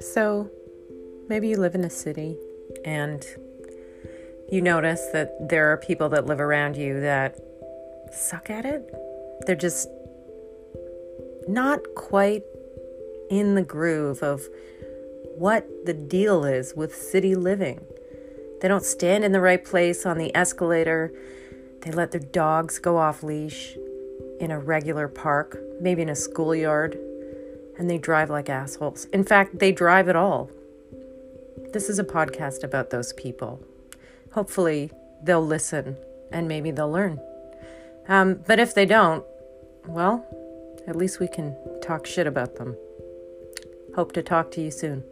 So, maybe you live in a city and you notice that there are people that live around you that suck at it. They're just not quite in the groove of what the deal is with city living. They don't stand in the right place on the escalator. They let their dogs go off leash in a regular park, maybe in a schoolyard, and they drive like assholes. In fact, they drive at all. This is a podcast about those people. Hopefully, they'll listen and maybe they'll learn. Um, but if they don't, well, at least we can talk shit about them. Hope to talk to you soon.